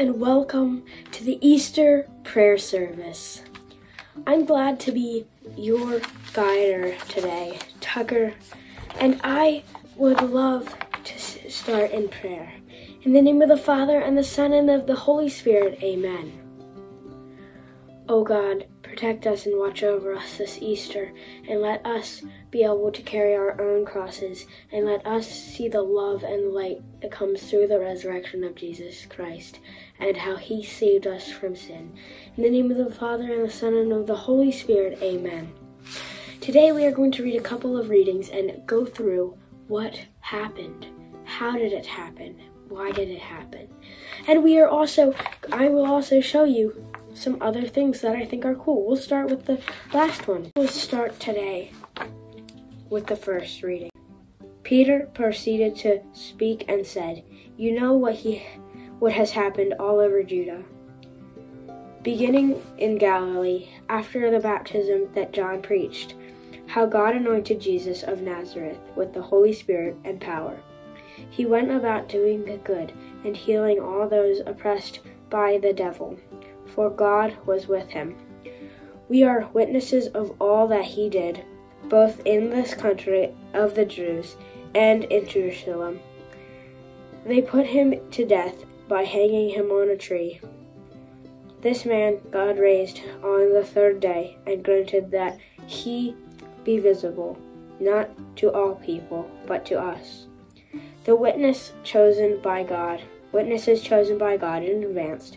and welcome to the Easter prayer service. I'm glad to be your guider today, Tucker, and I would love to start in prayer. In the name of the Father, and the Son, and of the Holy Spirit, amen. O God, protect us and watch over us this Easter, and let us be able to carry our own crosses, and let us see the love and light that comes through the resurrection of Jesus Christ, and how he saved us from sin. In the name of the Father, and the Son, and of the Holy Spirit, amen. Today we are going to read a couple of readings and go through what happened. How did it happen? Why did it happen? And we are also, I will also show you some other things that I think are cool. We'll start with the last one. We'll start today with the first reading. Peter proceeded to speak and said, You know what he what has happened all over Judah. Beginning in Galilee, after the baptism that John preached, how God anointed Jesus of Nazareth with the Holy Spirit and power. He went about doing good and healing all those oppressed by the devil for God was with him. We are witnesses of all that he did, both in this country of the Jews and in Jerusalem. They put him to death by hanging him on a tree. This man God raised on the third day and granted that he be visible, not to all people, but to us. The witness chosen by God, witnesses chosen by God in advance,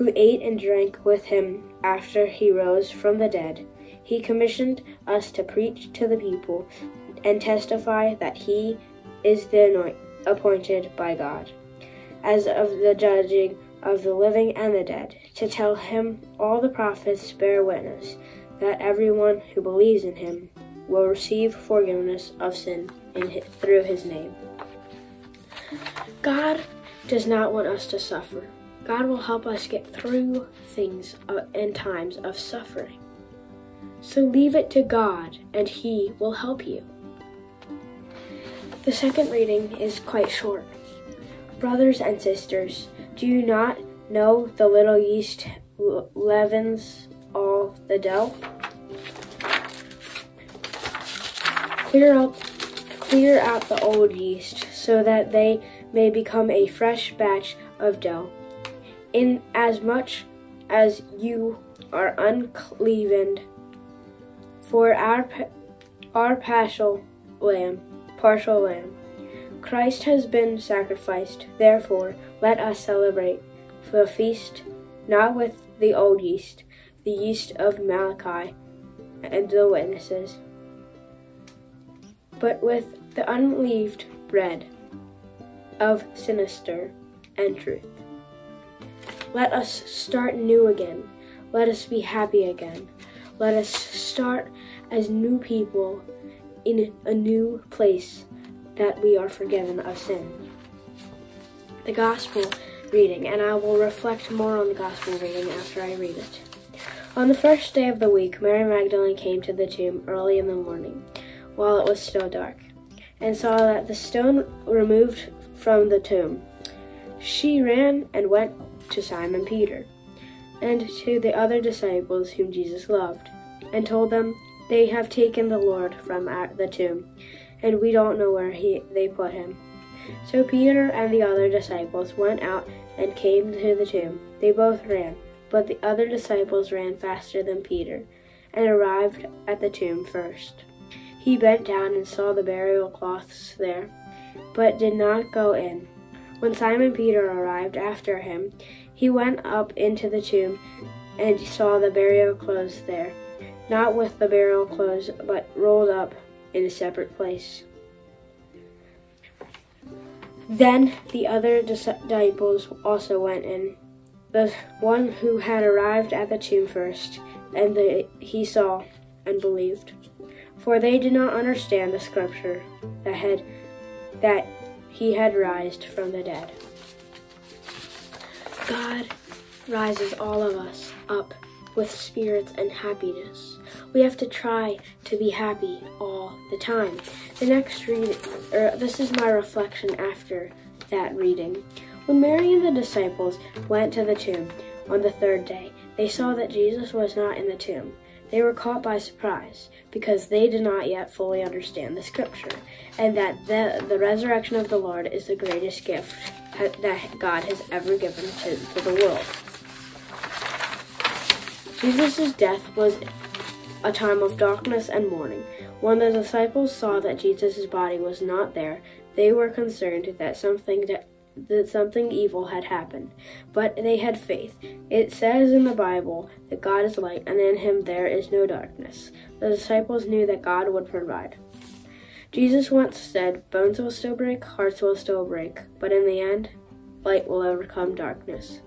who ate and drank with him after he rose from the dead. He commissioned us to preach to the people and testify that he is the appointed by God, as of the judging of the living and the dead, to tell him all the prophets bear witness that everyone who believes in him will receive forgiveness of sin his, through his name. God does not want us to suffer. God will help us get through things and times of suffering. So leave it to God, and He will help you. The second reading is quite short. Brothers and sisters, do you not know the little yeast leavens all the dough? Clear out, clear out the old yeast so that they may become a fresh batch of dough in as you are uncleavened. For our our paschal lamb, paschal lamb, Christ has been sacrificed. Therefore, let us celebrate the feast not with the old yeast, the yeast of Malachi and the witnesses, but with the unleavened bread of sinister and truth. Let us start new again. Let us be happy again. Let us start as new people in a new place that we are forgiven of sin. The Gospel reading, and I will reflect more on the Gospel reading after I read it. On the first day of the week, Mary Magdalene came to the tomb early in the morning, while it was still dark, and saw that the stone removed from the tomb. She ran and went to Simon Peter and to the other disciples whom Jesus loved, and told them, They have taken the Lord from the tomb, and we don't know where he, they put him. So Peter and the other disciples went out and came to the tomb. They both ran, but the other disciples ran faster than Peter, and arrived at the tomb first. He bent down and saw the burial cloths there, but did not go in. When Simon Peter arrived after him, he went up into the tomb and saw the burial clothes there, not with the burial clothes, but rolled up in a separate place. Then the other disciples also went in, the one who had arrived at the tomb first, and the, he saw and believed. For they did not understand the scripture that had that he had risen from the dead. God rises all of us up with spirits and happiness. We have to try to be happy all the time. The next reading, or this is my reflection after that reading. When Mary and the disciples went to the tomb on the third day, they saw that Jesus was not in the tomb. They were caught by surprise because they did not yet fully understand the scripture and that the, the resurrection of the Lord is the greatest gift that God has ever given to, to the world. Jesus' death was a time of darkness and mourning. When the disciples saw that Jesus' body was not there, they were concerned that something that something evil had happened, but they had faith. It says in the Bible that God is light, and in him there is no darkness. The disciples knew that God would provide. Jesus once said, Bones will still break, hearts will still break, but in the end, light will overcome darkness.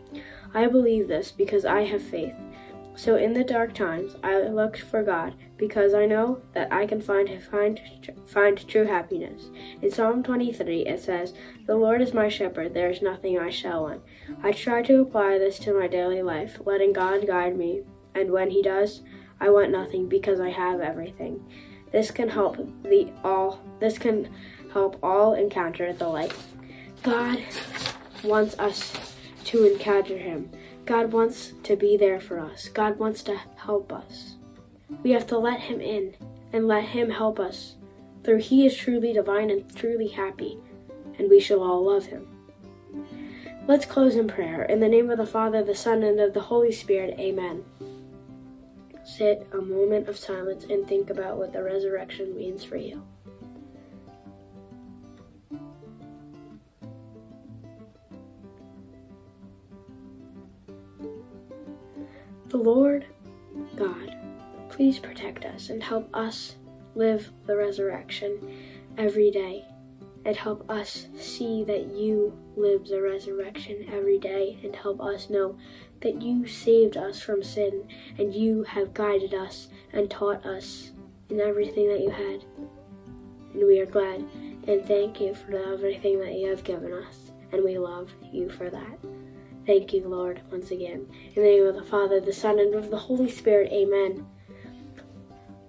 I believe this because I have faith. So in the dark times, I looked for God because I know that I can find find find true happiness. In Psalm 23, it says, "The Lord is my shepherd; there is nothing I shall want." I try to apply this to my daily life, letting God guide me, and when He does, I want nothing because I have everything. This can help the all. This can help all encounter the light. God wants us to encounter Him. God wants to be there for us. God wants to help us. We have to let Him in and let Him help us. For He is truly divine and truly happy, and we shall all love Him. Let's close in prayer. In the name of the Father, the Son, and of the Holy Spirit, amen. Sit a moment of silence and think about what the resurrection means for you. The Lord God, please protect us and help us live the resurrection every day and help us see that you live the resurrection every day and help us know that you saved us from sin and you have guided us and taught us in everything that you had. And we are glad and thank you for everything that you have given us, and we love you for that. Thank you, Lord, once again. In the name of the Father, the Son, and of the Holy Spirit, amen.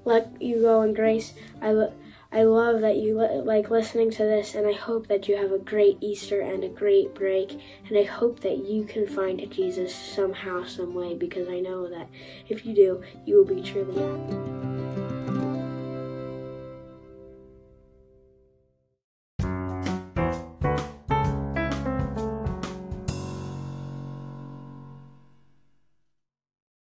Let you go in grace. I, lo- I love that you like listening to this, and I hope that you have a great Easter and a great break. And I hope that you can find Jesus somehow, some way, because I know that if you do, you will be truly happy.